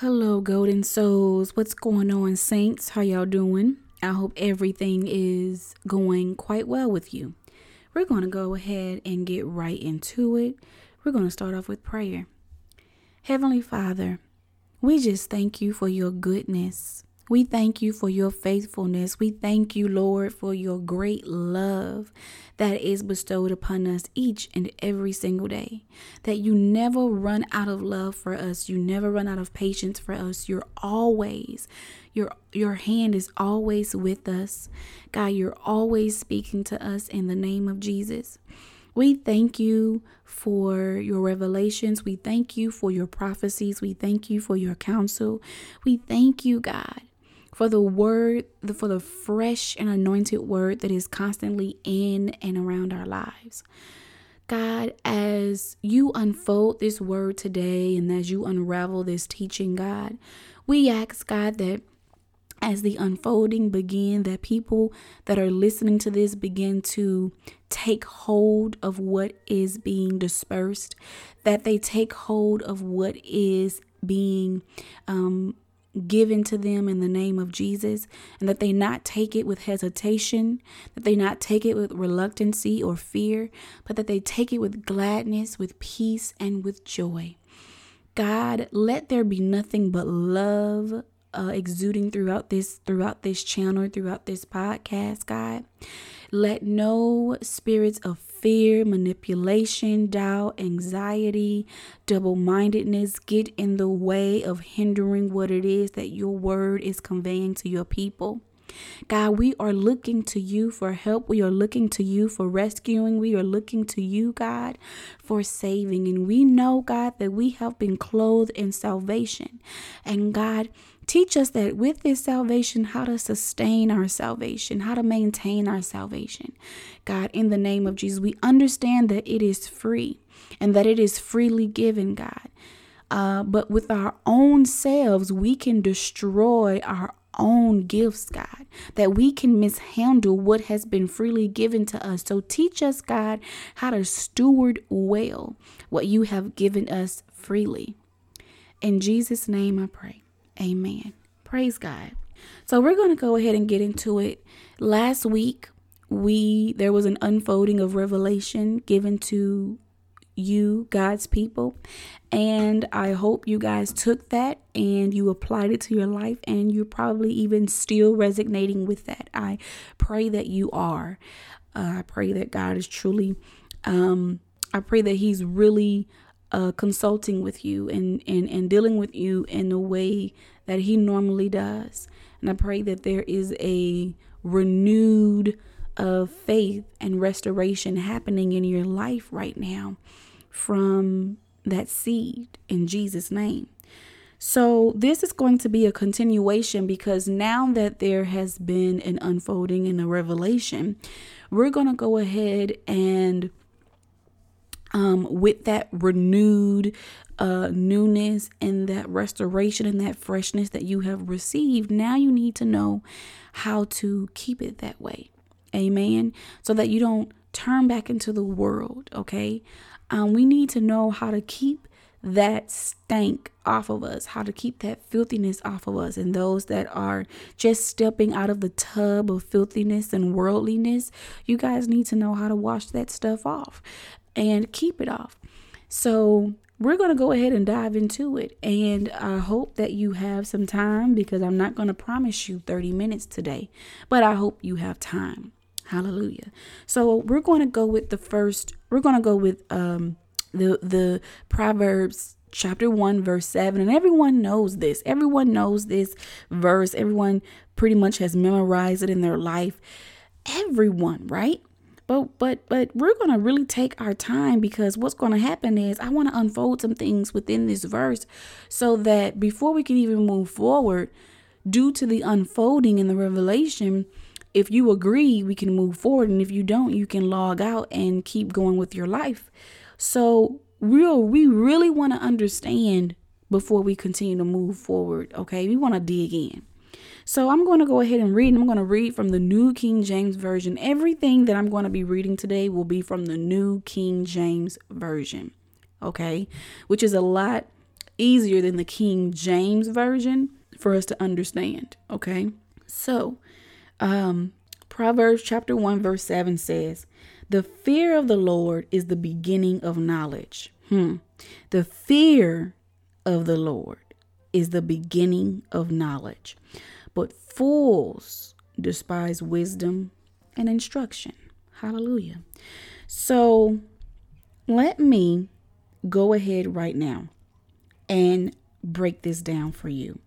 Hello, golden souls. What's going on, saints? How y'all doing? I hope everything is going quite well with you. We're going to go ahead and get right into it. We're going to start off with prayer. Heavenly Father, we just thank you for your goodness. We thank you for your faithfulness. We thank you, Lord, for your great love that is bestowed upon us each and every single day. That you never run out of love for us. You never run out of patience for us. You're always, your your hand is always with us. God, you're always speaking to us in the name of Jesus. We thank you for your revelations. We thank you for your prophecies. We thank you for your counsel. We thank you, God, for the word, for the fresh and anointed word that is constantly in and around our lives. God, as you unfold this word today and as you unravel this teaching, God, we ask, God, that as the unfolding begin that people that are listening to this begin to take hold of what is being dispersed that they take hold of what is being um, given to them in the name of Jesus and that they not take it with hesitation, that they not take it with reluctancy or fear, but that they take it with gladness, with peace, and with joy. God, let there be nothing but love uh, exuding throughout this throughout this channel, throughout this podcast, God. Let no spirits of fear, manipulation, doubt, anxiety, double mindedness get in the way of hindering what it is that your word is conveying to your people. God, we are looking to you for help. We are looking to you for rescuing. We are looking to you, God, for saving. And we know, God, that we have been clothed in salvation. And God, Teach us that with this salvation, how to sustain our salvation, how to maintain our salvation. God, in the name of Jesus, we understand that it is free and that it is freely given, God. Uh, but with our own selves, we can destroy our own gifts, God, that we can mishandle what has been freely given to us. So teach us, God, how to steward well what you have given us freely. In Jesus' name I pray. Amen. Praise God. So we're going to go ahead and get into it. Last week, we there was an unfolding of revelation given to you, God's people. And I hope you guys took that and you applied it to your life and you're probably even still resonating with that. I pray that you are. Uh, I pray that God is truly, um, I pray that He's really uh, consulting with you and, and, and dealing with you in a way that He normally does. And I pray that there is a renewed of faith and restoration happening in your life right now from that seed in Jesus' name. So, this is going to be a continuation because now that there has been an unfolding and a revelation, we're going to go ahead and um, with that renewed uh, newness and that restoration and that freshness that you have received, now you need to know how to keep it that way. Amen. So that you don't turn back into the world. Okay. Um, we need to know how to keep that stank off of us, how to keep that filthiness off of us. And those that are just stepping out of the tub of filthiness and worldliness, you guys need to know how to wash that stuff off and keep it off. So, we're going to go ahead and dive into it. And I hope that you have some time because I'm not going to promise you 30 minutes today, but I hope you have time. Hallelujah. So, we're going to go with the first, we're going to go with um the the Proverbs chapter 1 verse 7 and everyone knows this. Everyone knows this verse. Everyone pretty much has memorized it in their life. Everyone, right? But but but we're going to really take our time because what's going to happen is I want to unfold some things within this verse so that before we can even move forward due to the unfolding and the revelation if you agree we can move forward and if you don't you can log out and keep going with your life. So real we really want to understand before we continue to move forward, okay? We want to dig in. So I'm going to go ahead and read. And I'm going to read from the New King James Version. Everything that I'm going to be reading today will be from the New King James Version. Okay? Which is a lot easier than the King James Version for us to understand. Okay. So, um, Proverbs chapter 1, verse 7 says, The fear of the Lord is the beginning of knowledge. Hmm. The fear of the Lord is the beginning of knowledge. But fools despise wisdom and instruction. Hallelujah. So let me go ahead right now and break this down for you.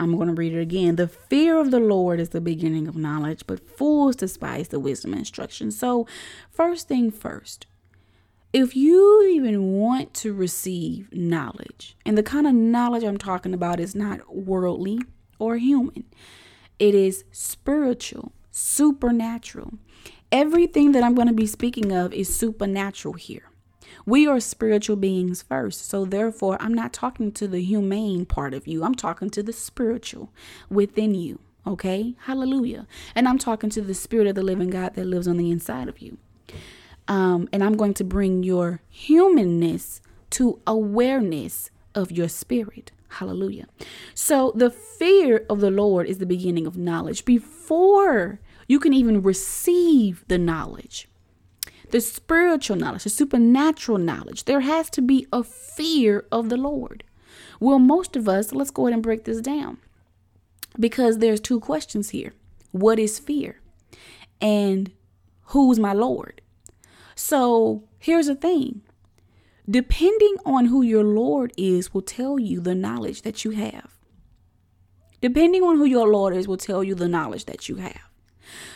I'm going to read it again. The fear of the Lord is the beginning of knowledge, but fools despise the wisdom and instruction. So, first thing first, if you even want to receive knowledge, and the kind of knowledge I'm talking about is not worldly or human, it is spiritual, supernatural. Everything that I'm going to be speaking of is supernatural here. We are spiritual beings first. So, therefore, I'm not talking to the humane part of you. I'm talking to the spiritual within you. Okay? Hallelujah. And I'm talking to the spirit of the living God that lives on the inside of you. Um, and I'm going to bring your humanness to awareness of your spirit. Hallelujah. So, the fear of the Lord is the beginning of knowledge. Before you can even receive the knowledge, the spiritual knowledge, the supernatural knowledge. There has to be a fear of the Lord. Well, most of us, let's go ahead and break this down because there's two questions here. What is fear? And who's my Lord? So here's the thing depending on who your Lord is, will tell you the knowledge that you have. Depending on who your Lord is, will tell you the knowledge that you have.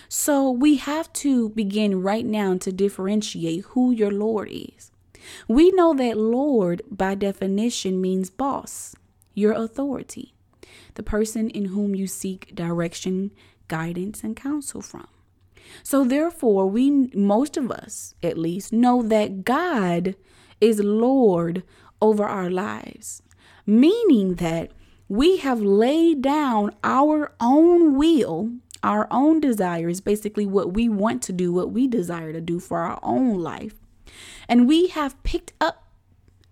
So we have to begin right now to differentiate who your Lord is. We know that Lord, by definition, means boss, your authority, the person in whom you seek direction, guidance, and counsel from. So, therefore, we, most of us at least, know that God is Lord over our lives, meaning that we have laid down our own will our own desires, basically what we want to do, what we desire to do for our own life. And we have picked up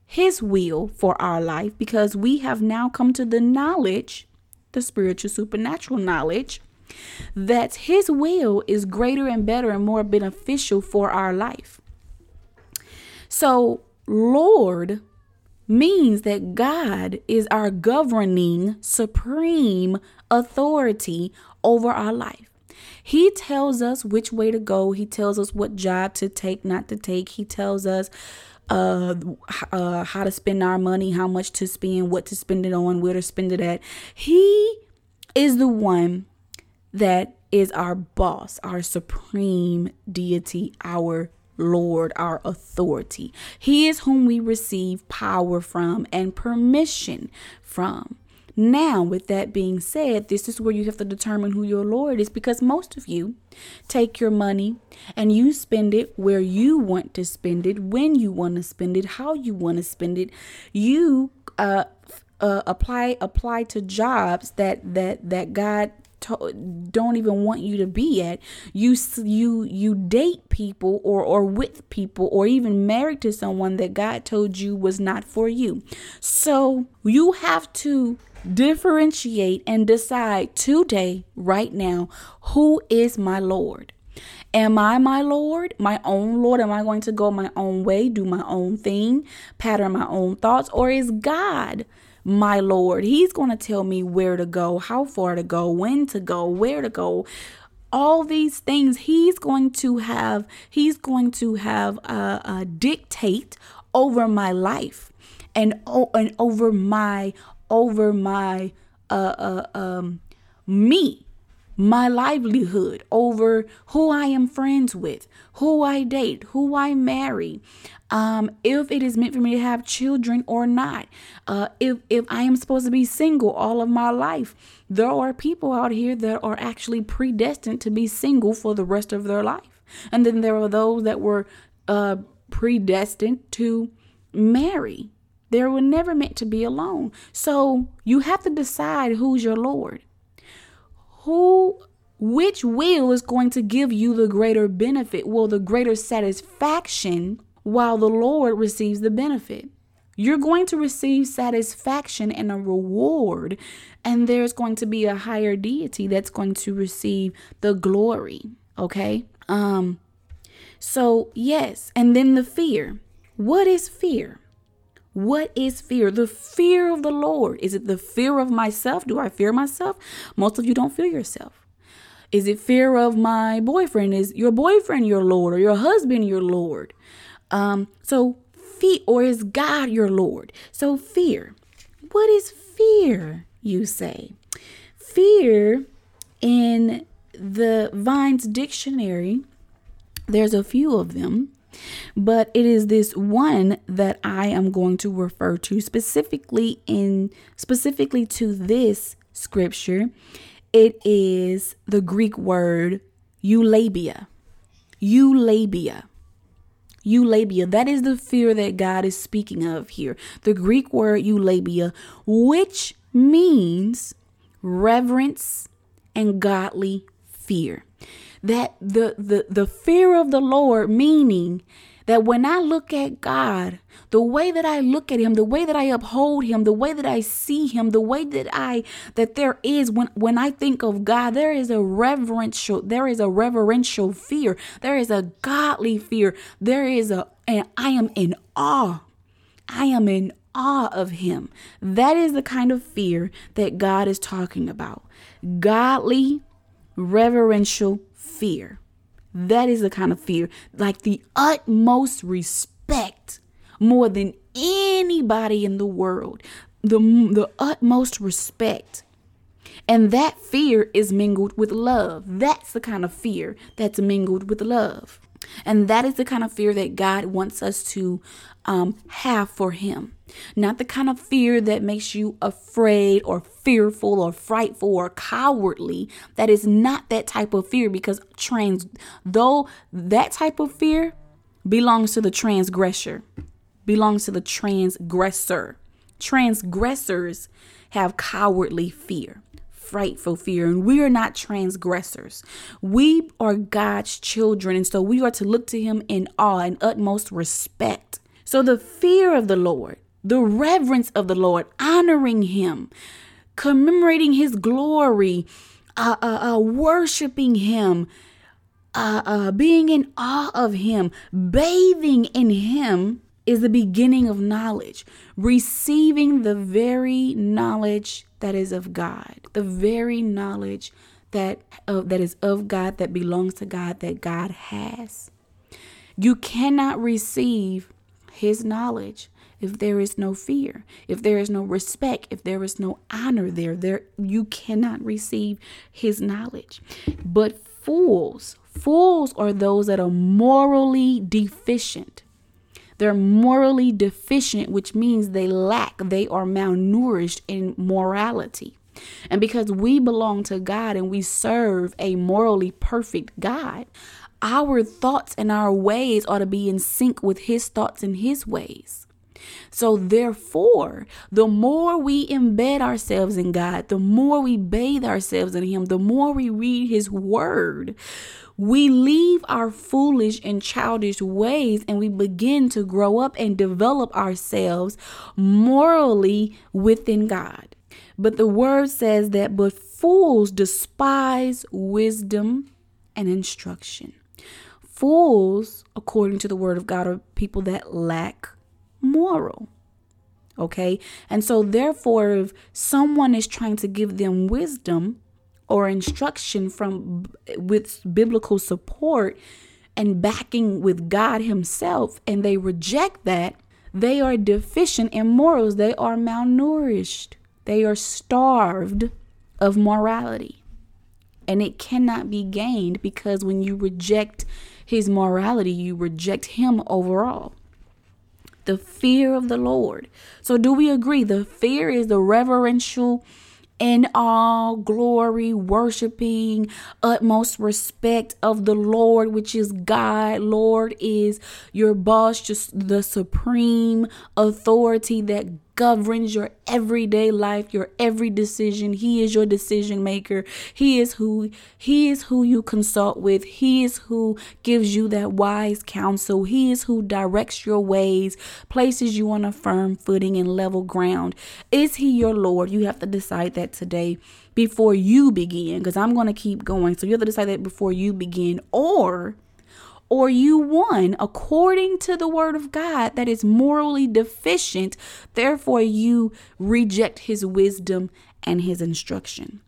His will for our life because we have now come to the knowledge, the spiritual supernatural knowledge, that His will is greater and better and more beneficial for our life. So, Lord means that God is our governing supreme authority over our life. He tells us which way to go. He tells us what job to take, not to take. He tells us uh, uh, how to spend our money, how much to spend, what to spend it on, where to spend it at. He is the one that is our boss, our supreme deity, our Lord, our authority. He is whom we receive power from and permission from. Now, with that being said, this is where you have to determine who your Lord is because most of you take your money and you spend it where you want to spend it, when you want to spend it, how you want to spend it. You uh, uh, apply apply to jobs that that that God to, don't even want you to be at. You you you date people or or with people or even married to someone that God told you was not for you. So you have to differentiate and decide today, right now, who is my Lord. Am I my Lord, my own Lord? Am I going to go my own way, do my own thing, pattern my own thoughts? Or is God my Lord? He's going to tell me where to go, how far to go, when to go, where to go. All these things he's going to have, he's going to have a, a dictate over my life and, and over my over my uh, uh um me my livelihood over who I am friends with, who I date, who I marry, um, if it is meant for me to have children or not, uh, if if I am supposed to be single all of my life. There are people out here that are actually predestined to be single for the rest of their life, and then there are those that were uh, predestined to marry they were never meant to be alone. So you have to decide who's your Lord. Who, which will is going to give you the greater benefit, well, the greater satisfaction while the Lord receives the benefit. You're going to receive satisfaction and a reward, and there's going to be a higher deity that's going to receive the glory. Okay? Um so yes, and then the fear. What is fear? What is fear? The fear of the Lord. Is it the fear of myself? Do I fear myself? Most of you don't fear yourself. Is it fear of my boyfriend? Is your boyfriend your Lord or your husband your Lord? Um, so fear, or is God your Lord? So fear. What is fear, you say? Fear in the Vine's dictionary, there's a few of them but it is this one that I am going to refer to specifically in specifically to this scripture. It is the Greek word eulabeia. Eulabeia. Eulabeia. That is the fear that God is speaking of here. The Greek word eulabeia, which means reverence and godly fear that the the the fear of the Lord meaning that when I look at God, the way that I look at him, the way that I uphold him, the way that I see him, the way that I that there is when when I think of God, there is a reverential there is a reverential fear. There is a godly fear. There is a and I am in awe. I am in awe of him. That is the kind of fear that God is talking about. Godly reverential fear. That is the kind of fear, like the utmost respect more than anybody in the world, the, the utmost respect. And that fear is mingled with love. That's the kind of fear that's mingled with love. And that is the kind of fear that God wants us to um, have for Him. Not the kind of fear that makes you afraid or fearful or frightful or cowardly. That is not that type of fear because trans, though that type of fear belongs to the transgressor, belongs to the transgressor. Transgressors have cowardly fear frightful fear, and we are not transgressors. We are God's children, and so we are to look to Him in awe and utmost respect. So, the fear of the Lord, the reverence of the Lord, honoring Him, commemorating His glory, uh, uh, uh, worshiping Him, uh, uh, being in awe of Him, bathing in Him is the beginning of knowledge, receiving the very knowledge that is of God, the very knowledge that uh, that is of God that belongs to God that God has. You cannot receive his knowledge if there is no fear, if there is no respect, if there is no honor there, there you cannot receive his knowledge. But fools, fools are those that are morally deficient. They're morally deficient, which means they lack, they are malnourished in morality. And because we belong to God and we serve a morally perfect God, our thoughts and our ways ought to be in sync with His thoughts and His ways. So, therefore, the more we embed ourselves in God, the more we bathe ourselves in Him, the more we read His Word, we leave our foolish and childish ways and we begin to grow up and develop ourselves morally within God. But the word says that, but fools despise wisdom and instruction. Fools, according to the word of God, are people that lack moral. Okay? And so, therefore, if someone is trying to give them wisdom, or instruction from with biblical support and backing with God himself and they reject that, they are deficient in morals. They are malnourished. They are starved of morality. And it cannot be gained because when you reject his morality, you reject him overall. The fear of the Lord. So, do we agree? The fear is the reverential in all glory, worshiping, utmost respect of the Lord, which is God. Lord is your boss, just the supreme authority that governs your everyday life, your every decision. He is your decision maker. He is who he is who you consult with. He is who gives you that wise counsel. He is who directs your ways, places you on a firm footing and level ground. Is he your Lord? You have to decide that today before you begin because I'm going to keep going. So you have to decide that before you begin or or you one according to the word of God that is morally deficient, therefore you reject his wisdom and his instruction.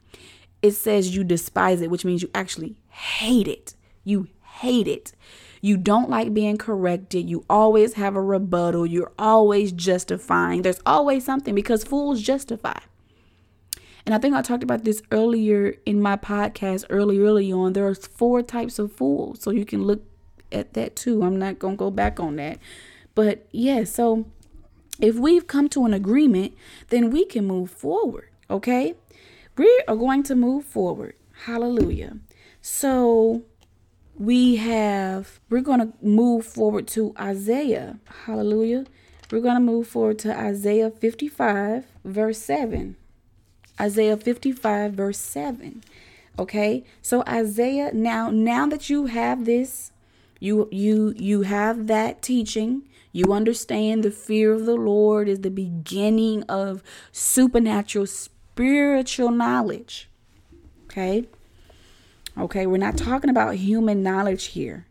It says you despise it, which means you actually hate it. You hate it. You don't like being corrected. You always have a rebuttal. You're always justifying. There's always something because fools justify. And I think I talked about this earlier in my podcast, early, early on. There are four types of fools. So you can look at that too. I'm not going to go back on that. But yeah, so if we've come to an agreement, then we can move forward. Okay. We are going to move forward. Hallelujah. So we have, we're going to move forward to Isaiah. Hallelujah. We're going to move forward to Isaiah 55, verse 7. Isaiah 55, verse 7. Okay. So Isaiah, now, now that you have this you you you have that teaching. You understand the fear of the Lord is the beginning of supernatural spiritual knowledge. Okay? Okay, we're not talking about human knowledge here.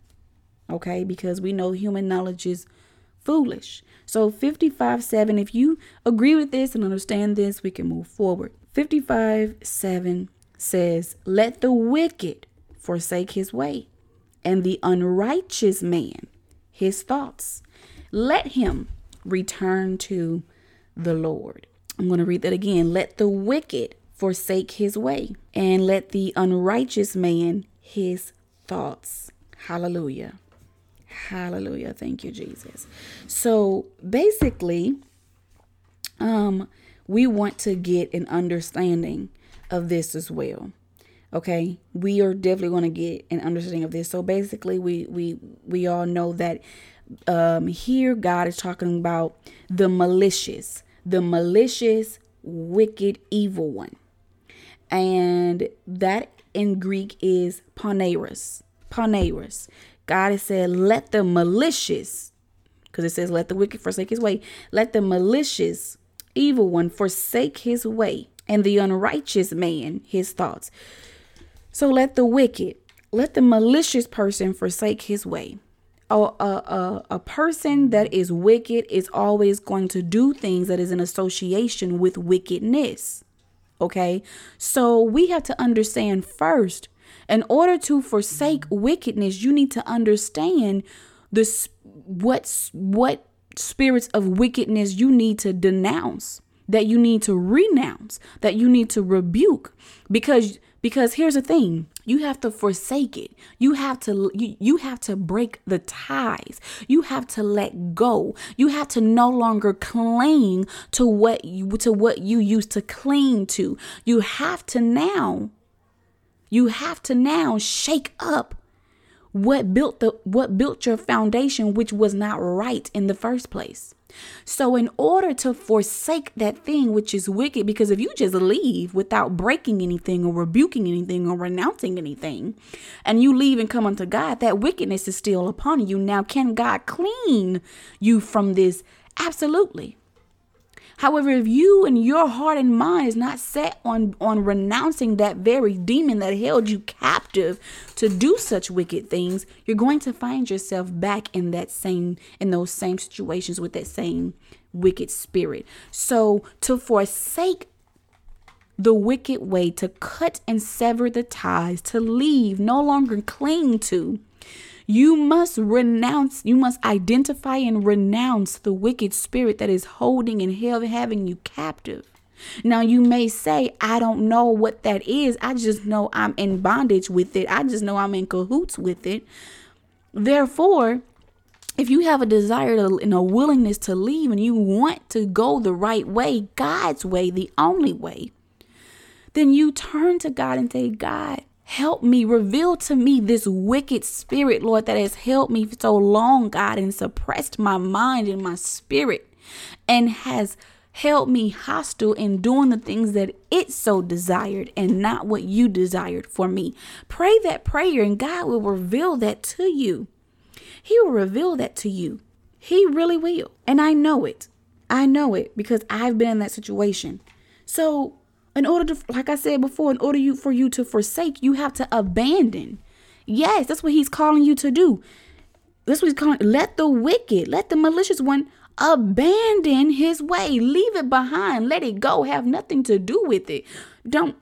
Okay? Because we know human knowledge is foolish. So 55 7, if you agree with this and understand this, we can move forward. 55 7 says, Let the wicked forsake his way and the unrighteous man his thoughts. Let him return to the Lord. I'm going to read that again. Let the wicked forsake his way, and let the unrighteous man his thoughts. Hallelujah. Hallelujah. Thank you, Jesus. So basically, um, we want to get an understanding of this as well okay we are definitely going to get an understanding of this. So basically we we we all know that um here god is talking about the malicious the malicious wicked evil one. And that in greek is poneros poneros god has said let the malicious because it says let the wicked forsake his way. Let the malicious evil one forsake his way and the unrighteous man his thoughts so let the wicked, let the malicious person forsake his way. A, a, a, a person that is wicked is always going to do things that is in association with wickedness. Okay. So we have to understand first, in order to forsake wickedness, you need to understand this what what spirits of wickedness you need to denounce, that you need to renounce, that you need to rebuke because because here's the thing you have to forsake it. You have to you, you have to break the ties. You have to let go. You have to no longer cling to what you to what you used to cling to. You have to now you have to now shake up what built the what built your foundation which was not right in the first place so, in order to forsake that thing which is wicked, because if you just leave without breaking anything or rebuking anything or renouncing anything, and you leave and come unto God, that wickedness is still upon you. Now, can God clean you from this? Absolutely. However, if you and your heart and mind is not set on, on renouncing that very demon that held you captive to do such wicked things, you're going to find yourself back in that same in those same situations with that same wicked spirit. So to forsake the wicked way, to cut and sever the ties, to leave, no longer cling to, you must renounce, you must identify and renounce the wicked spirit that is holding and having you captive. Now, you may say, I don't know what that is. I just know I'm in bondage with it. I just know I'm in cahoots with it. Therefore, if you have a desire to, and a willingness to leave and you want to go the right way, God's way, the only way, then you turn to God and say, God, Help me, reveal to me this wicked spirit, Lord, that has held me so long, God, and suppressed my mind and my spirit and has held me hostile in doing the things that it so desired and not what you desired for me. Pray that prayer and God will reveal that to you. He will reveal that to you. He really will. And I know it. I know it because I've been in that situation. So, in order to like I said before, in order you for you to forsake, you have to abandon. Yes, that's what he's calling you to do. That's what he's calling. Let the wicked, let the malicious one abandon his way. Leave it behind. Let it go. Have nothing to do with it. Don't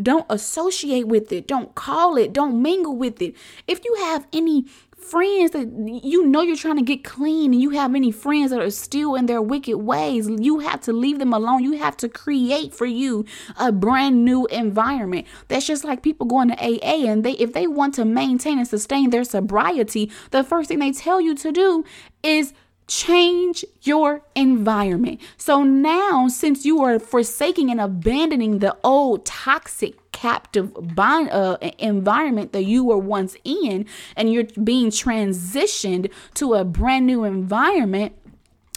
don't associate with it. Don't call it. Don't mingle with it. If you have any friends that you know you're trying to get clean and you have many friends that are still in their wicked ways, you have to leave them alone. You have to create for you a brand new environment. That's just like people going to AA and they if they want to maintain and sustain their sobriety, the first thing they tell you to do is change your environment. So now, since you are forsaking and abandoning the old toxic captive bond, uh, environment that you were once in, and you're being transitioned to a brand new environment,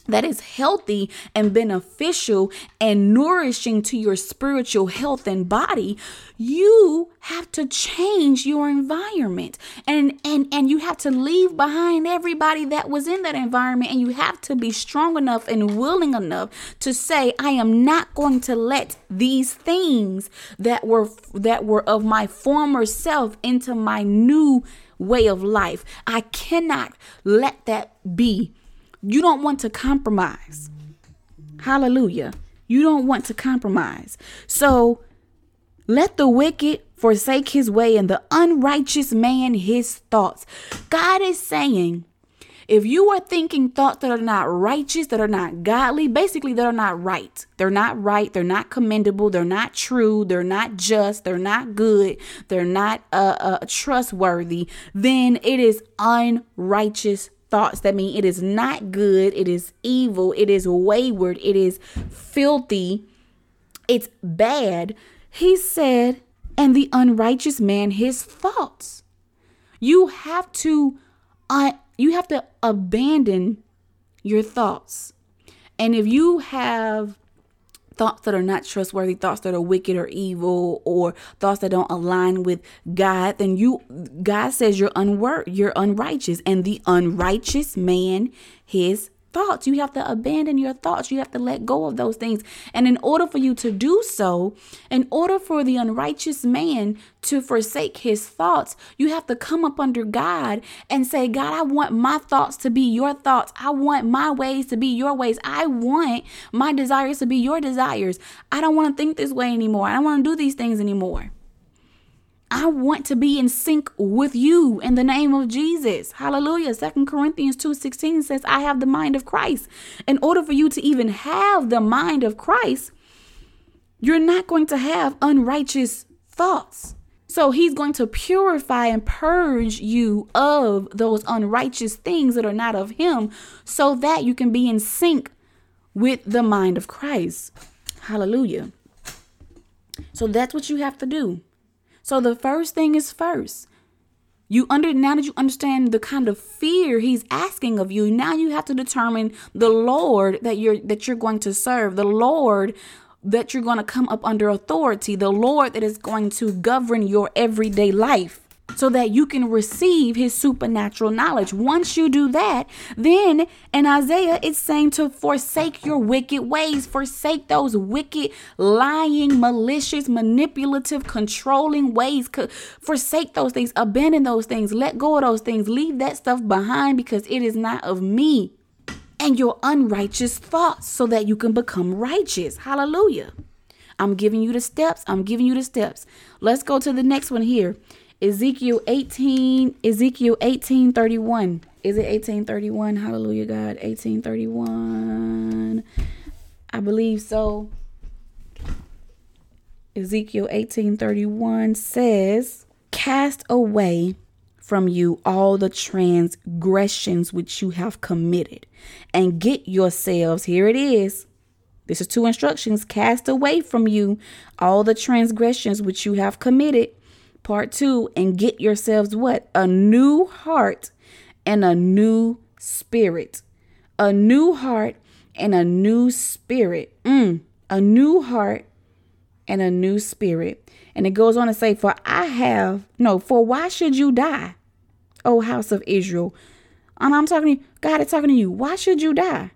that is healthy and beneficial and nourishing to your spiritual health and body you have to change your environment. And and and you have to leave behind everybody that was in that environment and you have to be strong enough and willing enough to say I am not going to let these things that were that were of my former self into my new way of life. I cannot let that be you don't want to compromise. Hallelujah. You don't want to compromise. So let the wicked forsake his way and the unrighteous man his thoughts. God is saying, if you are thinking thoughts that are not righteous, that are not godly, basically that are not right. They're not right. They're not commendable. They're not true. They're not just. They're not good. They're not uh, uh, trustworthy. Then it is unrighteous thoughts that mean it is not good, it is evil, it is wayward, it is filthy, it's bad. He said, and the unrighteous man his thoughts. You have to uh, you have to abandon your thoughts. And if you have thoughts that are not trustworthy, thoughts that are wicked or evil, or thoughts that don't align with God, then you God says you're unwor- you're unrighteous, and the unrighteous man his thoughts. You have to abandon your thoughts. You have to let go of those things. And in order for you to do so, in order for the unrighteous man to forsake his thoughts, you have to come up under God and say, God, I want my thoughts to be your thoughts. I want my ways to be your ways. I want my desires to be your desires. I don't want to think this way anymore. I don't want to do these things anymore. I want to be in sync with you in the name of Jesus. Hallelujah. Second Corinthians 2:16 says, I have the mind of Christ. In order for you to even have the mind of Christ, you're not going to have unrighteous thoughts. So he's going to purify and purge you of those unrighteous things that are not of him so that you can be in sync with the mind of Christ. Hallelujah. So that's what you have to do. So the first thing is first. You under now that you understand the kind of fear he's asking of you, now you have to determine the Lord that you're that you're going to serve, the Lord that you're going to come up under authority, the Lord that is going to govern your everyday life so that you can receive his supernatural knowledge. Once you do that, then in Isaiah, it's saying to forsake your wicked ways, forsake those wicked, lying, malicious, manipulative, controlling ways. Forsake those things, abandon those things, let go of those things, leave that stuff behind because it is not of me. And your unrighteous thoughts so that you can become righteous. Hallelujah. I'm giving you the steps. I'm giving you the steps. Let's go to the next one here. Ezekiel 18, Ezekiel 1831. Is it 1831? Hallelujah, God. 1831. I believe so. Ezekiel 1831 says, Cast away from you all the transgressions which you have committed, and get yourselves, here it is. This is two instructions cast away from you all the transgressions which you have committed Part two, and get yourselves what? A new heart and a new spirit. A new heart and a new spirit. Mm, a new heart and a new spirit. And it goes on to say, For I have, no, for why should you die, O house of Israel? And I'm talking to you, God is talking to you. Why should you die?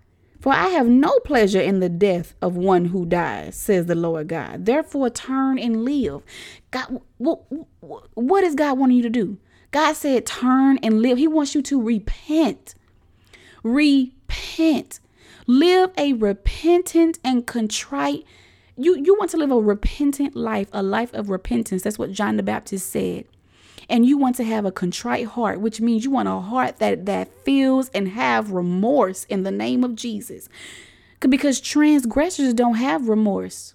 For I have no pleasure in the death of one who dies, says the Lord God. Therefore, turn and live. God, what, what is God wanting you to do? God said, turn and live. He wants you to repent. Repent. Live a repentant and contrite you you want to live a repentant life, a life of repentance. That's what John the Baptist said. And you want to have a contrite heart, which means you want a heart that that feels and have remorse in the name of Jesus. Because transgressors don't have remorse.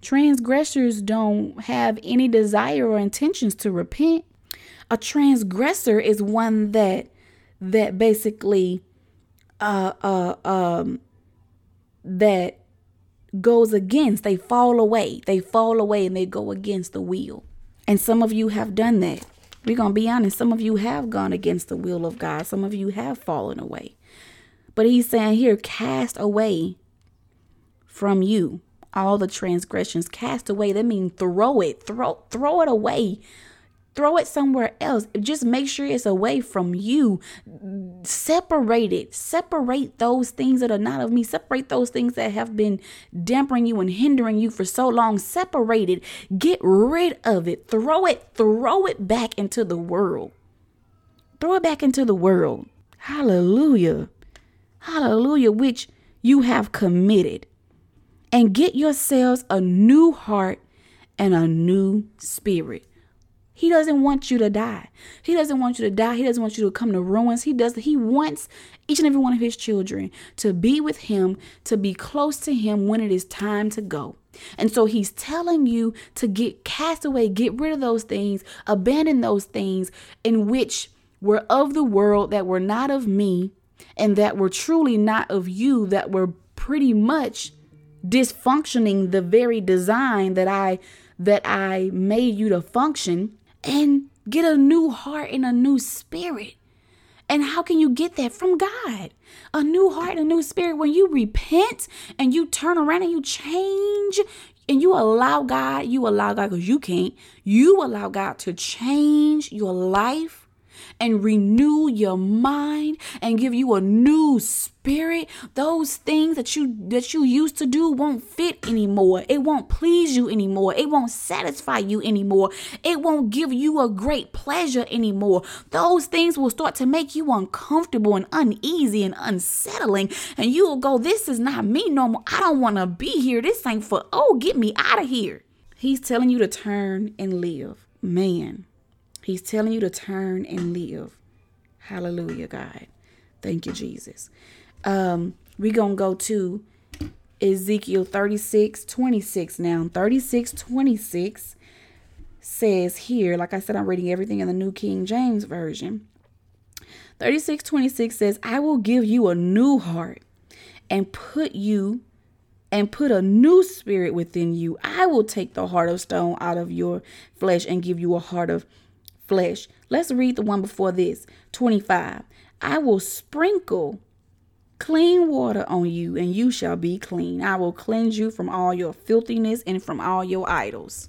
Transgressors don't have any desire or intentions to repent. A transgressor is one that that basically uh uh um that goes against, they fall away. They fall away and they go against the will. And some of you have done that. We're going to be honest. Some of you have gone against the will of God. Some of you have fallen away. But he's saying here, cast away from you all the transgressions. Cast away. That means throw it. Throw throw it away throw it somewhere else. Just make sure it's away from you. Separate it. Separate those things that are not of me. Separate those things that have been dampering you and hindering you for so long. Separate it. Get rid of it. Throw it. Throw it back into the world. Throw it back into the world. Hallelujah. Hallelujah. Which you have committed. And get yourselves a new heart and a new spirit. He doesn't want you to die. He doesn't want you to die. He doesn't want you to come to ruins. He does he wants each and every one of his children to be with him, to be close to him when it is time to go. And so he's telling you to get cast away, get rid of those things, abandon those things in which were of the world that were not of me and that were truly not of you that were pretty much dysfunctioning the very design that I that I made you to function and get a new heart and a new spirit. And how can you get that from God? A new heart a new spirit. When you repent and you turn around and you change and you allow God, you allow God because you can't, you allow God to change your life and renew your mind and give you a new spirit. Those things that you that you used to do won't fit anymore. It won't please you anymore. It won't satisfy you anymore. It won't give you a great pleasure anymore. Those things will start to make you uncomfortable and uneasy and unsettling. And you will go this is not me no more. I don't want to be here. This ain't for oh get me out of here. He's telling you to turn and live. Man He's telling you to turn and live. Hallelujah, God. Thank you, Jesus. Um, we're going to go to Ezekiel 36 26 now. 36 26 says here, like I said, I'm reading everything in the New King James Version. 36 26 says, I will give you a new heart and put you and put a new spirit within you. I will take the heart of stone out of your flesh and give you a heart of flesh. Let's read the one before this 25. I will sprinkle clean water on you, and you shall be clean. I will cleanse you from all your filthiness and from all your idols.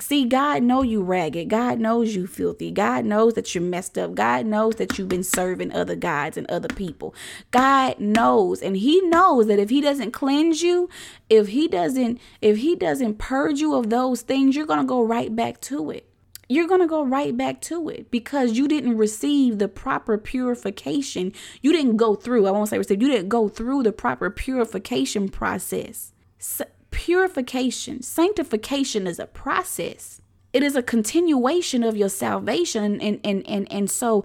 See, God know you ragged. God knows you filthy. God knows that you're messed up. God knows that you've been serving other gods and other people. God knows, and He knows that if He doesn't cleanse you, if He doesn't, if He doesn't purge you of those things, you're gonna go right back to it you're going to go right back to it because you didn't receive the proper purification. You didn't go through, I won't say receive, you didn't go through the proper purification process. purification, sanctification is a process. It is a continuation of your salvation, and and and and so,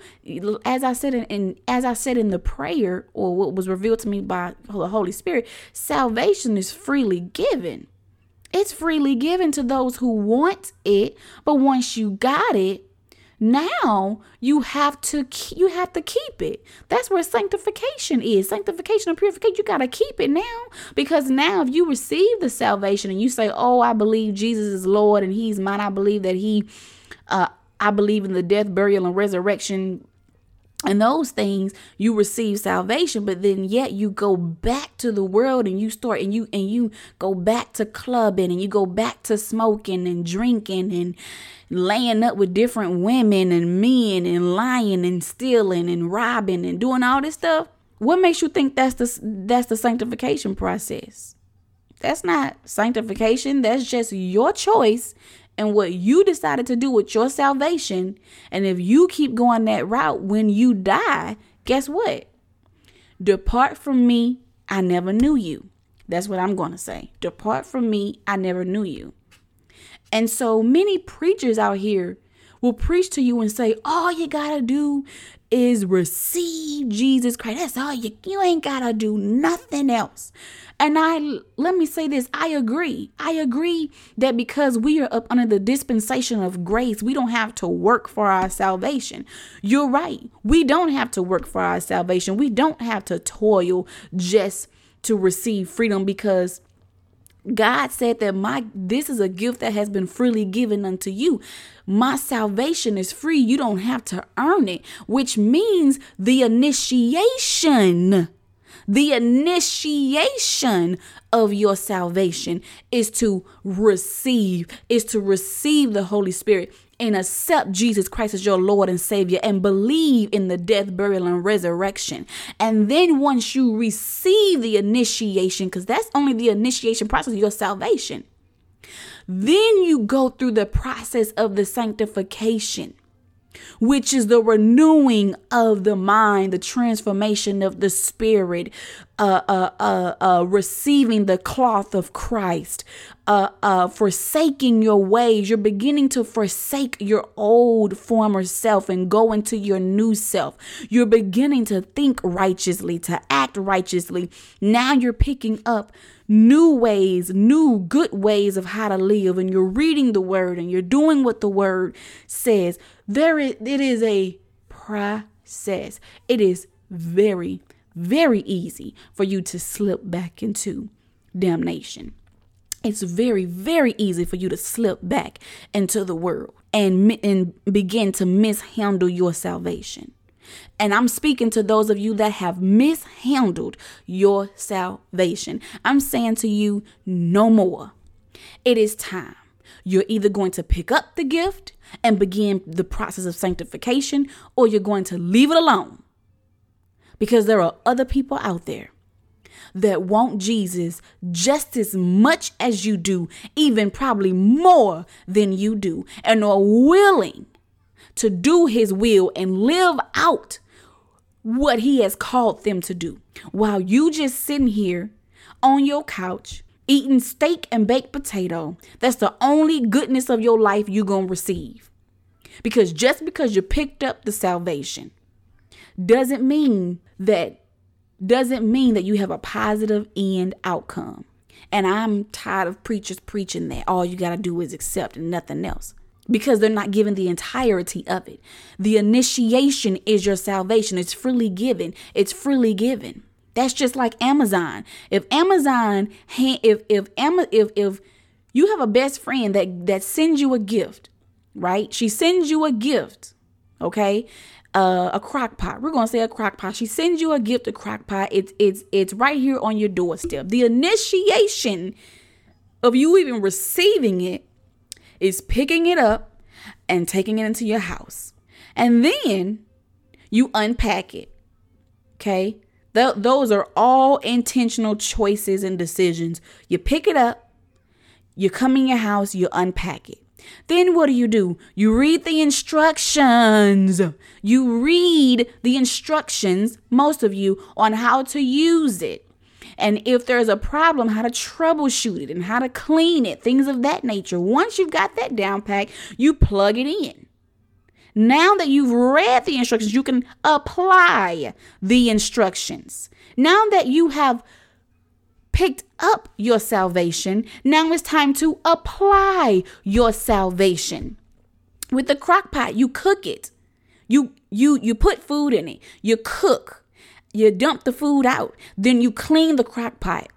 as I said in, in as I said in the prayer, or what was revealed to me by the Holy Spirit, salvation is freely given. It's freely given to those who want it, but once you got it, now you have to you have to keep it. That's where sanctification is. Sanctification and purification you got to keep it now because now if you receive the salvation and you say oh i believe jesus is lord and he's mine i believe that he uh i believe in the death burial and resurrection and those things you receive salvation but then yet you go back to the world and you start and you and you go back to clubbing and you go back to smoking and drinking and laying up with different women and men and lying and stealing and robbing and doing all this stuff. What makes you think that's the that's the sanctification process? That's not sanctification. That's just your choice and what you decided to do with your salvation. And if you keep going that route when you die, guess what? Depart from me, I never knew you. That's what I'm going to say. Depart from me, I never knew you. And so many preachers out here will preach to you and say, all you got to do is receive Jesus Christ. That's all you you ain't got to do nothing else. And I let me say this, I agree. I agree that because we are up under the dispensation of grace, we don't have to work for our salvation. You're right. We don't have to work for our salvation. We don't have to toil just to receive freedom because God said that my this is a gift that has been freely given unto you. My salvation is free. You don't have to earn it, which means the initiation the initiation of your salvation is to receive, is to receive the Holy Spirit and accept Jesus Christ as your Lord and Savior and believe in the death, burial, and resurrection. And then once you receive the initiation, because that's only the initiation process of your salvation, then you go through the process of the sanctification which is the renewing of the mind, the transformation of the spirit, uh, uh, uh, uh, receiving the cloth of Christ, uh, uh, forsaking your ways. You're beginning to forsake your old former self and go into your new self. You're beginning to think righteously, to act righteously. Now you're picking up new ways, new good ways of how to live, and you're reading the word and you're doing what the word says. There is, it is a process. It is very, very easy for you to slip back into damnation. It's very, very easy for you to slip back into the world and, and begin to mishandle your salvation. And I'm speaking to those of you that have mishandled your salvation. I'm saying to you, no more. It is time. You're either going to pick up the gift and begin the process of sanctification, or you're going to leave it alone. Because there are other people out there that want Jesus just as much as you do, even probably more than you do, and are willing to do his will and live out what he has called them to do. While you just sitting here on your couch eating steak and baked potato that's the only goodness of your life you're to receive. Because just because you picked up the salvation doesn't mean that doesn't mean that you have a positive end outcome. And i'm tired of preachers preaching that all you got to do is accept and nothing else because they're not given the entirety of it. The initiation is your salvation. It's freely given. It's freely given. That's just like Amazon. If Amazon if if if if you have a best friend that that sends you a gift, right? She sends you a gift, okay? Uh, a crock pot. We're gonna say a crock pot. She sends you a gift, a crock pot. It's it's it's right here on your doorstep. The initiation of you even receiving it is picking it up and taking it into your house. And then you unpack it. Okay? Th- those are all intentional choices and decisions. You pick it up, you come in your house, you unpack it. Then what do you do? You read the instructions. You read the instructions, most of you, on how to use it and if there's a problem, how to troubleshoot it and how to clean it, things of that nature. Once you've got that down pat, you plug it in. Now that you've read the instructions, you can apply the instructions. Now that you have picked up your salvation, now it's time to apply your salvation. With the crock pot, you cook it. You you you put food in it. You cook you dump the food out, then you clean the crock pot.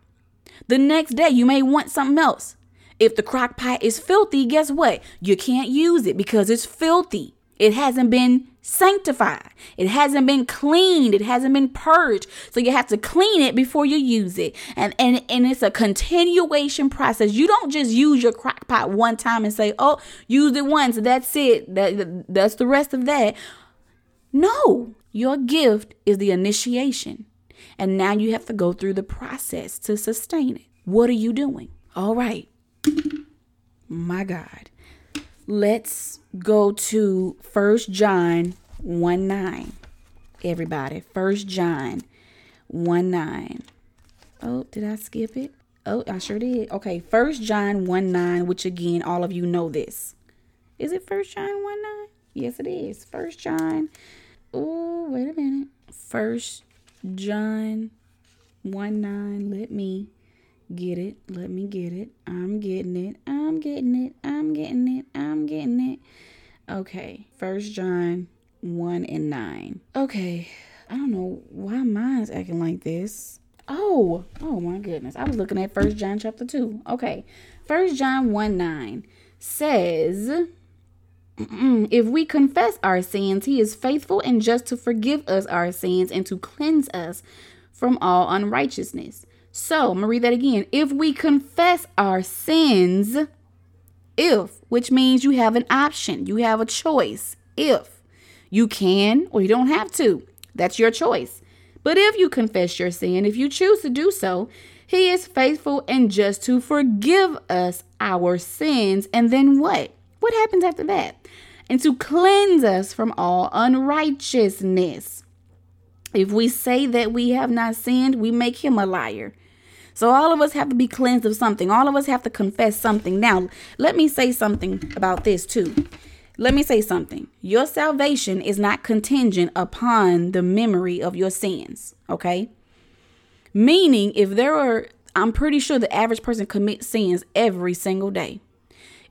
The next day, you may want something else. If the crock pot is filthy, guess what? You can't use it because it's filthy. It hasn't been sanctified. It hasn't been cleaned. It hasn't been purged. So you have to clean it before you use it. And and and it's a continuation process. You don't just use your crock pot one time and say, "Oh, use it once. That's it. That that's the rest of that." No. Your gift is the initiation. And now you have to go through the process to sustain it. What are you doing? All right. My God. Let's go to First John 1 9. Everybody, First John 1 9. Oh, did I skip it? Oh, I sure did. Okay, First John 1 9, which again, all of you know this. Is it First John 1 9? Yes, it is. First John. Oh, wait a minute. First John 1 9. Let me get it. Let me get it. I'm getting it. I'm getting it. I'm getting it. I'm getting it. Okay. First John 1 and 9. Okay. I don't know why mine's acting like this. Oh, oh my goodness. I was looking at First John chapter 2. Okay. First John 1 9 says if we confess our sins, he is faithful and just to forgive us our sins and to cleanse us from all unrighteousness. So, I'm going to read that again. If we confess our sins, if, which means you have an option, you have a choice. If you can or you don't have to, that's your choice. But if you confess your sin, if you choose to do so, he is faithful and just to forgive us our sins. And then what? What happens after that? And to cleanse us from all unrighteousness. If we say that we have not sinned, we make him a liar. So all of us have to be cleansed of something. All of us have to confess something. Now, let me say something about this too. Let me say something. Your salvation is not contingent upon the memory of your sins, okay? Meaning, if there are, I'm pretty sure the average person commits sins every single day.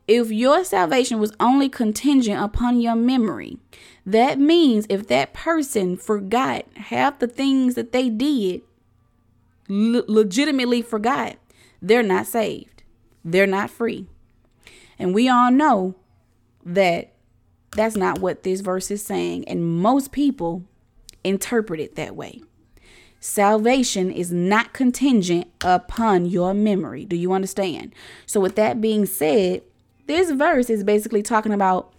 If your salvation was only contingent upon your memory, that means if that person forgot half the things that they did, le- legitimately forgot, they're not saved. They're not free. And we all know that that's not what this verse is saying. And most people interpret it that way. Salvation is not contingent upon your memory. Do you understand? So, with that being said, this verse is basically talking about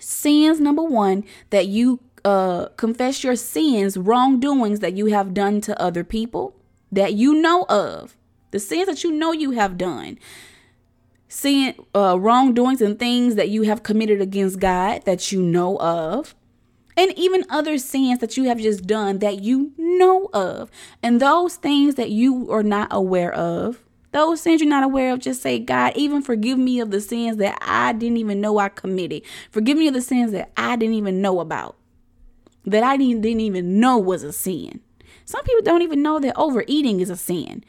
sins, number one, that you uh, confess your sins, wrongdoings that you have done to other people that you know of, the sins that you know you have done, sin, uh, wrongdoings and things that you have committed against God that you know of, and even other sins that you have just done that you know of, and those things that you are not aware of those sins you're not aware of, just say, God, even forgive me of the sins that I didn't even know I committed. Forgive me of the sins that I didn't even know about, that I didn't, didn't even know was a sin. Some people don't even know that overeating is a sin.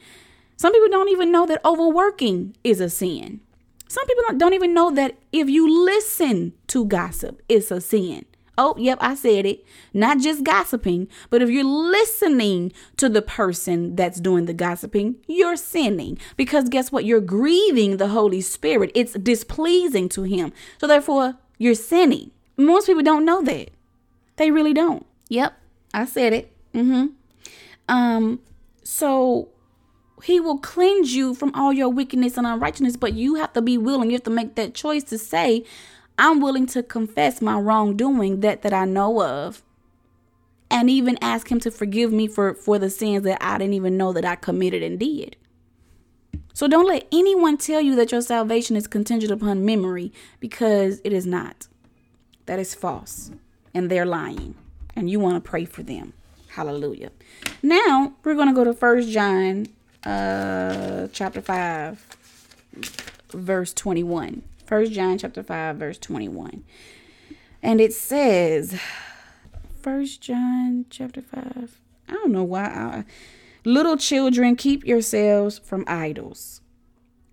Some people don't even know that overworking is a sin. Some people don't even know that if you listen to gossip, it's a sin. Oh, yep, I said it. Not just gossiping, but if you're listening to the person that's doing the gossiping, you're sinning. Because guess what? You're grieving the Holy Spirit. It's displeasing to Him. So therefore, you're sinning. Most people don't know that. They really don't. Yep, I said it. Mm-hmm. Um, so he will cleanse you from all your wickedness and unrighteousness, but you have to be willing. You have to make that choice to say, I'm willing to confess my wrongdoing that that I know of and even ask him to forgive me for for the sins that I didn't even know that I committed and did. So don't let anyone tell you that your salvation is contingent upon memory because it is not. That is false and they're lying and you want to pray for them. Hallelujah. Now, we're going to go to First John uh chapter 5 verse 21. First John chapter 5 verse 21. And it says First John chapter 5. I don't know why I, little children keep yourselves from idols.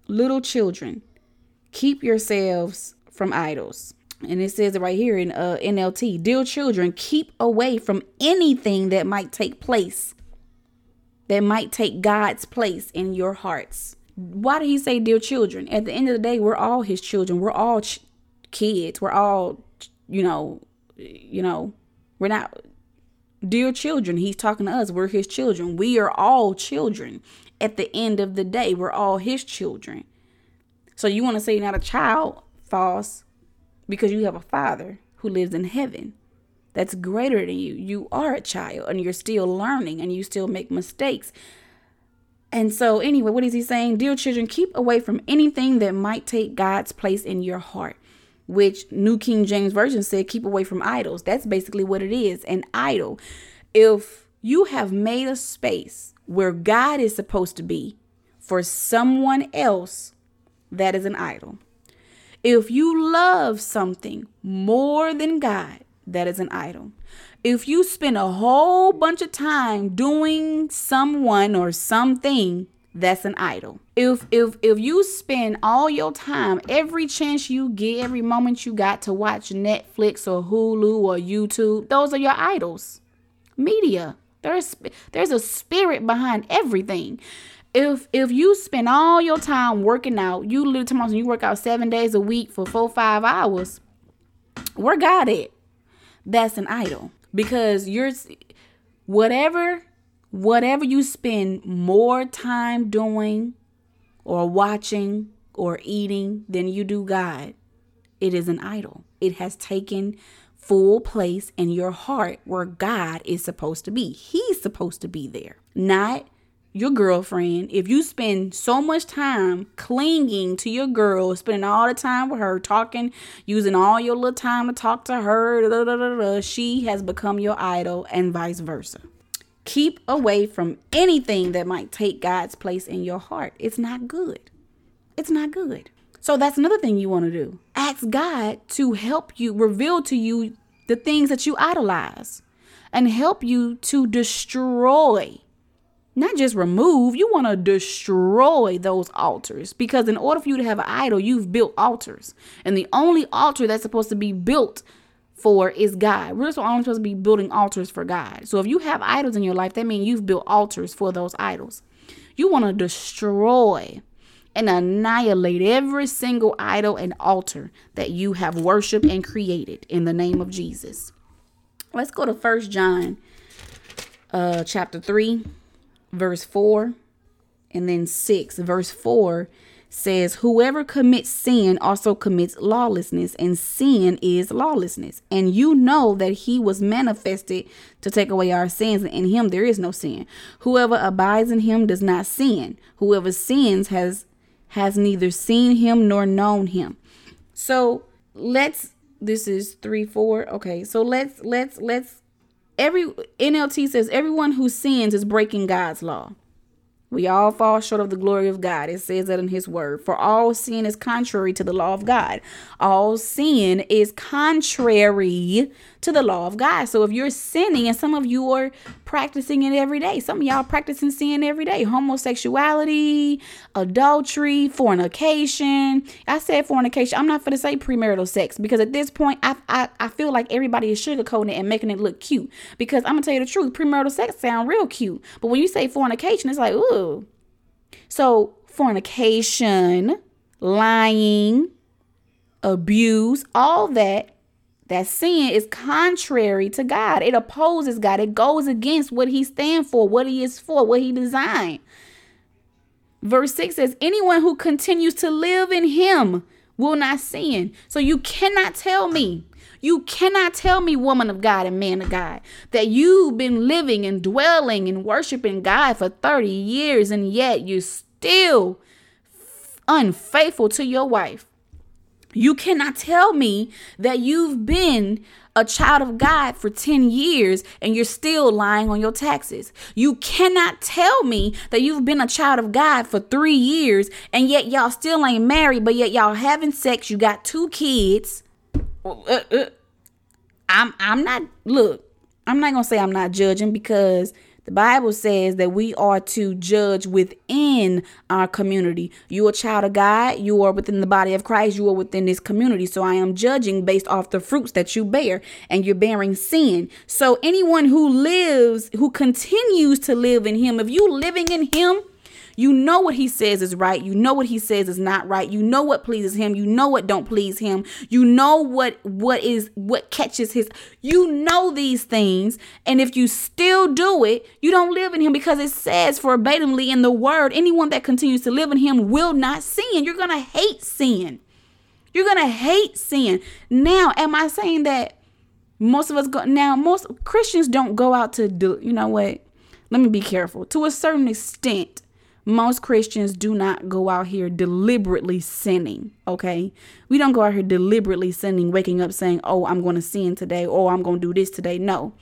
Little children keep yourselves from idols. And it says it right here in uh, NLT. Dear children, keep away from anything that might take place, that might take God's place in your hearts why did he say dear children at the end of the day we're all his children we're all ch- kids we're all you know you know, we're not dear children. He's talking to us. We're his children. We are all children. At the end of the day, we're all his children. So you want to say you're not a child? False. Because you have a father who lives in heaven that's greater than you. You are a child and you're still learning and you still make mistakes. And so, anyway, what is he saying? Dear children, keep away from anything that might take God's place in your heart, which New King James Version said, keep away from idols. That's basically what it is an idol. If you have made a space where God is supposed to be for someone else, that is an idol. If you love something more than God, that is an idol. If you spend a whole bunch of time doing someone or something, that's an idol. If if if you spend all your time, every chance you get, every moment you got to watch Netflix or Hulu or YouTube, those are your idols. Media. There's there's a spirit behind everything. If if you spend all your time working out, you literally tomorrow you work out seven days a week for four five hours. Where God at? that's an idol because you're whatever whatever you spend more time doing or watching or eating than you do God, it is an idol. It has taken full place in your heart where God is supposed to be. He's supposed to be there, not your girlfriend, if you spend so much time clinging to your girl, spending all the time with her, talking, using all your little time to talk to her, da, da, da, she has become your idol and vice versa. Keep away from anything that might take God's place in your heart. It's not good. It's not good. So that's another thing you want to do. Ask God to help you reveal to you the things that you idolize and help you to destroy not just remove, you want to destroy those altars because in order for you to have an idol, you've built altars. And the only altar that's supposed to be built for is God. We're only supposed to be building altars for God. So if you have idols in your life, that means you've built altars for those idols. You want to destroy and annihilate every single idol and altar that you have worshiped and created in the name of Jesus. Let's go to First John uh chapter 3 verse 4, and then 6, verse 4 says, Whoever commits sin also commits lawlessness, and sin is lawlessness. And you know that he was manifested to take away our sins, and in him there is no sin. Whoever abides in him does not sin. Whoever sins has has neither seen him nor known him. So let's this is three, four. Okay, so let's let's let's every NLT says everyone who sins is breaking God's law. We all fall short of the glory of God. It says that in His Word. For all sin is contrary to the law of God. All sin is contrary to the law of God. So if you're sinning, and some of you are practicing it every day, some of y'all practicing sin every day homosexuality, adultery, fornication. I said fornication. I'm not going to say premarital sex because at this point, I, I, I feel like everybody is sugarcoating it and making it look cute. Because I'm going to tell you the truth premarital sex sound real cute. But when you say fornication, it's like, ooh, so, fornication, lying, abuse, all that that sin is contrary to God. It opposes God. It goes against what he stands for, what he is for, what he designed. Verse 6 says, Anyone who continues to live in him will not sin. So you cannot tell me you cannot tell me, woman of God and man of God, that you've been living and dwelling and worshiping God for 30 years and yet you're still unfaithful to your wife. You cannot tell me that you've been a child of God for 10 years and you're still lying on your taxes. You cannot tell me that you've been a child of God for three years and yet y'all still ain't married, but yet y'all having sex. You got two kids Uh, uh, I'm I'm not look, I'm not gonna say I'm not judging because the Bible says that we are to judge within our community. You are a child of God, you are within the body of Christ, you are within this community. So I am judging based off the fruits that you bear, and you're bearing sin. So anyone who lives, who continues to live in Him, if you living in Him, You know what he says is right. You know what he says is not right. You know what pleases him. You know what don't please him. You know what what is what catches his. You know these things, and if you still do it, you don't live in him because it says verbatimly in the word, anyone that continues to live in him will not sin. You're gonna hate sin. You're gonna hate sin. Now, am I saying that most of us go now? Most Christians don't go out to do. You know what? Let me be careful. To a certain extent, most Christians do not go out here deliberately sinning, okay? We don't go out here deliberately sinning, waking up saying, oh, I'm going to sin today, or I'm going to do this today. No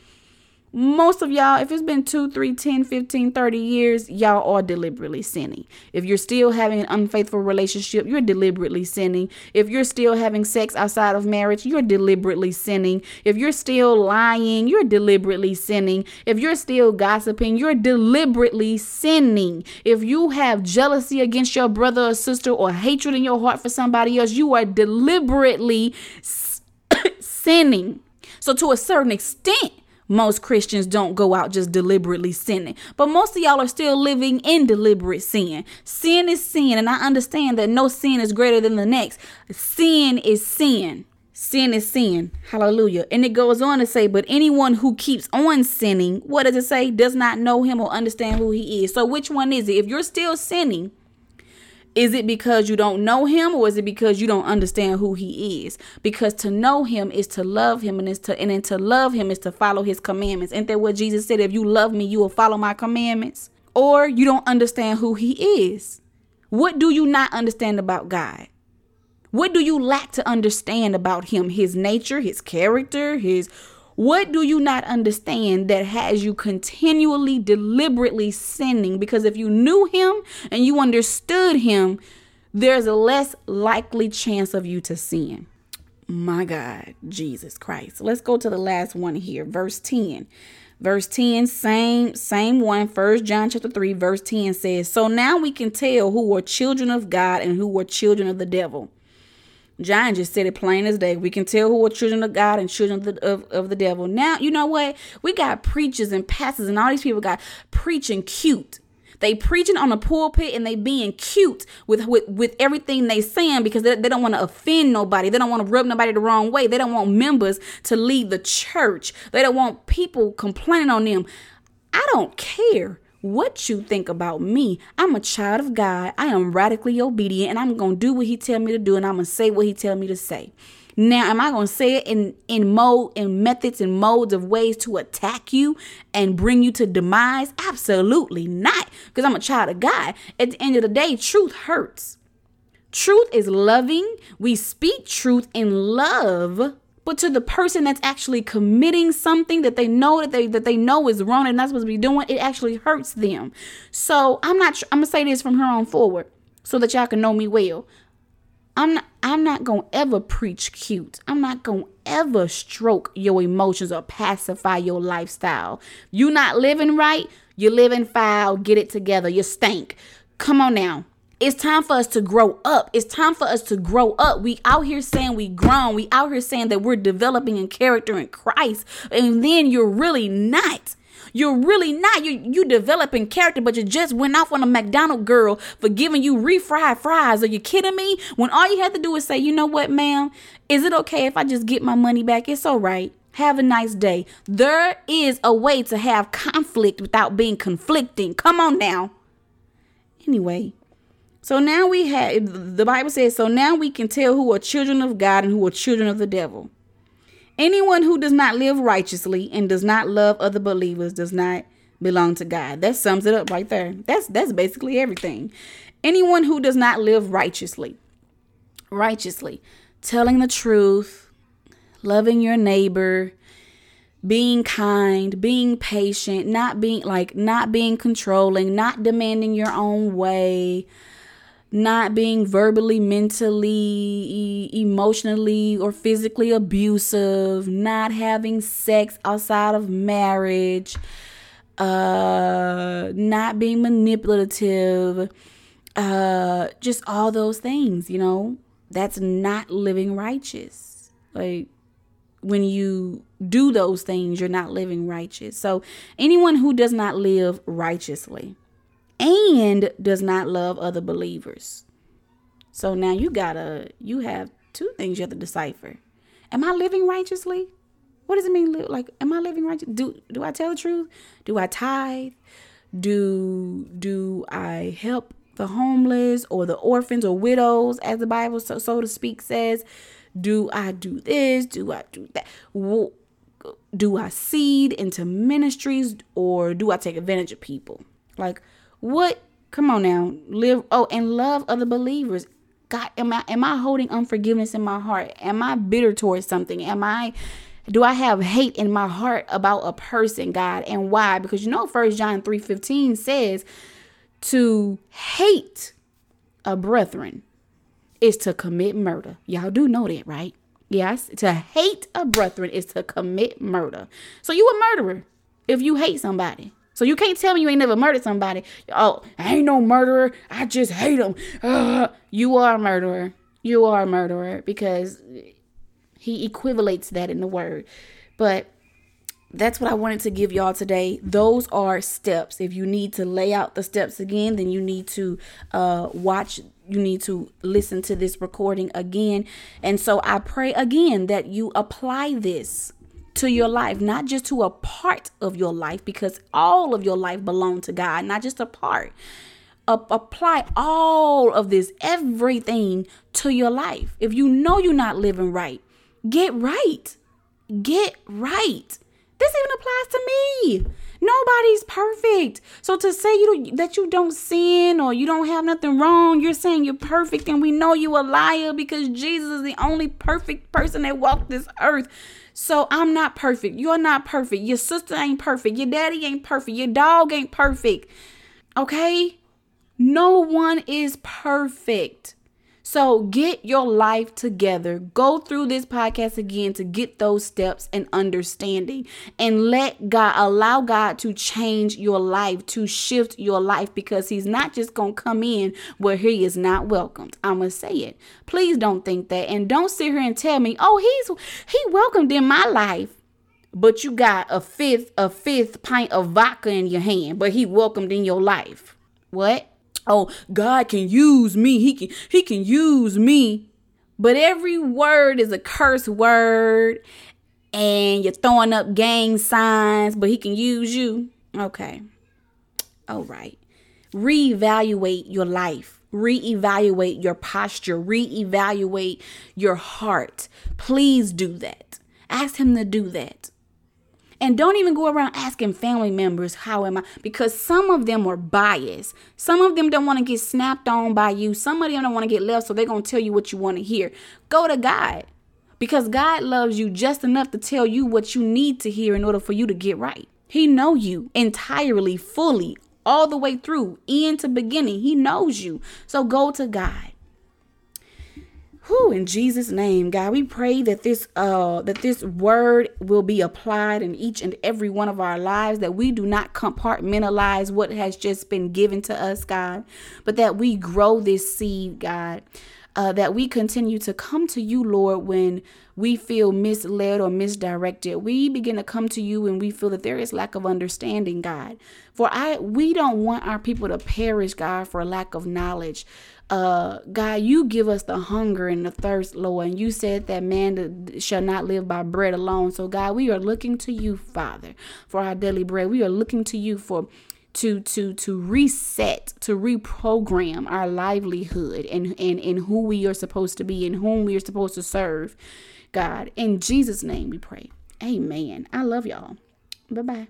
most of y'all, if it's been 2, 3, 10, 15, 30 years, y'all are deliberately sinning. If you're still having an unfaithful relationship, you're deliberately sinning. If you're still having sex outside of marriage, you're deliberately sinning. If you're still lying, you're deliberately sinning. If you're still gossiping, you're deliberately sinning. If you have jealousy against your brother or sister or hatred in your heart for somebody else, you are deliberately sinning. So, to a certain extent, most Christians don't go out just deliberately sinning. But most of y'all are still living in deliberate sin. Sin is sin, and I understand that no sin is greater than the next. Sin is sin. Sin is sin. Hallelujah. And it goes on to say, but anyone who keeps on sinning, what does it say? Does not know him or understand who he is. So which one is it? If you're still sinning, is it because you don't know him or is it because you don't understand who he is? Because to know him is to love him and is to and then to love him is to follow his commandments. Ain't that what Jesus said? If you love me, you will follow my commandments. Or you don't understand who he is. What do you not understand about God? What do you lack to understand about him? His nature, his character, his what do you not understand that has you continually, deliberately sinning? Because if you knew him and you understood him, there's a less likely chance of you to sin. My God, Jesus Christ. Let's go to the last one here, verse 10. Verse 10, same, same one. First John chapter 3, verse 10 says, So now we can tell who are children of God and who are children of the devil. John just said it plain as day. We can tell who are children of God and children of the, of, of the devil. Now, you know what? We got preachers and pastors and all these people got preaching cute. They preaching on the pulpit and they being cute with with, with everything they saying because they, they don't want to offend nobody. They don't want to rub nobody the wrong way. They don't want members to leave the church. They don't want people complaining on them. I don't care what you think about me. I'm a child of God. I am radically obedient and I'm going to do what he tell me to do and I'm going to say what he tell me to say. Now, am I going to say it in in mode in methods and modes of ways to attack you and bring you to demise? Absolutely not, because I'm a child of God. At the end of the day, truth hurts. Truth is loving. We speak truth in love but to the person that's actually committing something that they know that they that they know is wrong and not supposed to be doing, it actually hurts them. So I'm not. I'm gonna say this from here on forward, so that y'all can know me well. I'm not. I'm not gonna ever preach cute. I'm not gonna ever stroke your emotions or pacify your lifestyle. You not living right. You living foul. Get it together. You stink. Come on now. It's time for us to grow up. It's time for us to grow up. We out here saying we grown. We out here saying that we're developing in character in Christ. And then you're really not. You're really not. You you developing character, but you just went off on a McDonald girl for giving you refried fries. Are you kidding me? When all you had to do is say, you know what, ma'am, is it okay if I just get my money back? It's all right. Have a nice day. There is a way to have conflict without being conflicting. Come on now. Anyway, so now we have, the Bible says, so now we can tell who are children of God and who are children of the devil. Anyone who does not live righteously and does not love other believers does not belong to God. That sums it up right there. That's that's basically everything. Anyone who does not live righteously, righteously, telling the truth, loving your neighbor, being kind, being patient, not being like not being controlling, not demanding your own way, not being verbally, mentally, emotionally, or physically abusive, not having sex outside of marriage, uh, not being manipulative, uh, just all those things, you know, that's not living righteous. Like, when you do those things, you're not living righteous. So, anyone who does not live righteously, and does not love other believers. So now you gotta, you have two things you have to decipher. Am I living righteously? What does it mean? Like, am I living righteous? Do do I tell the truth? Do I tithe? Do do I help the homeless or the orphans or widows, as the Bible so, so to speak says? Do I do this? Do I do that? Do I seed into ministries or do I take advantage of people? Like, what? Come on now, live. Oh, and love other believers. God, am I am I holding unforgiveness in my heart? Am I bitter towards something? Am I do I have hate in my heart about a person, God? And why? Because you know, First John 3:15 says to hate a brethren is to commit murder. Y'all do know that, right? Yes, to hate a brethren is to commit murder. So you a murderer if you hate somebody. So you can't tell me you ain't never murdered somebody. Oh, I ain't no murderer. I just hate them. Uh, you are a murderer. You are a murderer because he equivalates that in the word. But that's what I wanted to give y'all today. Those are steps. If you need to lay out the steps again, then you need to uh, watch, you need to listen to this recording again. And so I pray again that you apply this to your life, not just to a part of your life, because all of your life belong to God, not just a part. Uh, apply all of this, everything to your life. If you know you're not living right, Get right. Get right. This even applies to me. Nobody's perfect. So to say you that you don't sin or you don't have nothing wrong, you're saying you're perfect and we know you're a liar because Jesus is the only perfect person that walked this earth. So I'm not perfect. You're not perfect. Your sister ain't perfect. Your daddy ain't perfect. Your dog ain't perfect. Okay? No one is perfect. So get your life together. Go through this podcast again to get those steps and understanding and let God allow God to change your life, to shift your life because he's not just going to come in where he is not welcomed. I'm going to say it. Please don't think that and don't sit here and tell me, "Oh, he's he welcomed in my life." But you got a fifth a fifth pint of vodka in your hand, but he welcomed in your life. What? Oh god can use me. He can he can use me. But every word is a curse word and you're throwing up gang signs but he can use you. Okay. All right. Reevaluate your life. Reevaluate your posture. Reevaluate your heart. Please do that. Ask him to do that and don't even go around asking family members, how am I? Because some of them are biased. Some of them don't want to get snapped on by you. Some of them don't want to get left, so they're going to tell you what you want to hear. Go to God. Because God loves you just enough to tell you what you need to hear in order for you to get right. He know you entirely, fully, all the way through, end to beginning. He knows you. So go to God. Who in Jesus' name, God, we pray that this uh that this word will be applied in each and every one of our lives, that we do not compartmentalize what has just been given to us, God, but that we grow this seed, God. Uh, that we continue to come to you, Lord, when we feel misled or misdirected. We begin to come to you when we feel that there is lack of understanding, God. For I we don't want our people to perish, God, for lack of knowledge uh, God, you give us the hunger and the thirst, Lord. And you said that man shall not live by bread alone. So, God, we are looking to you, Father, for our daily bread. We are looking to you for to to to reset to reprogram our livelihood and and and who we are supposed to be and whom we are supposed to serve god in jesus name we pray amen i love y'all bye bye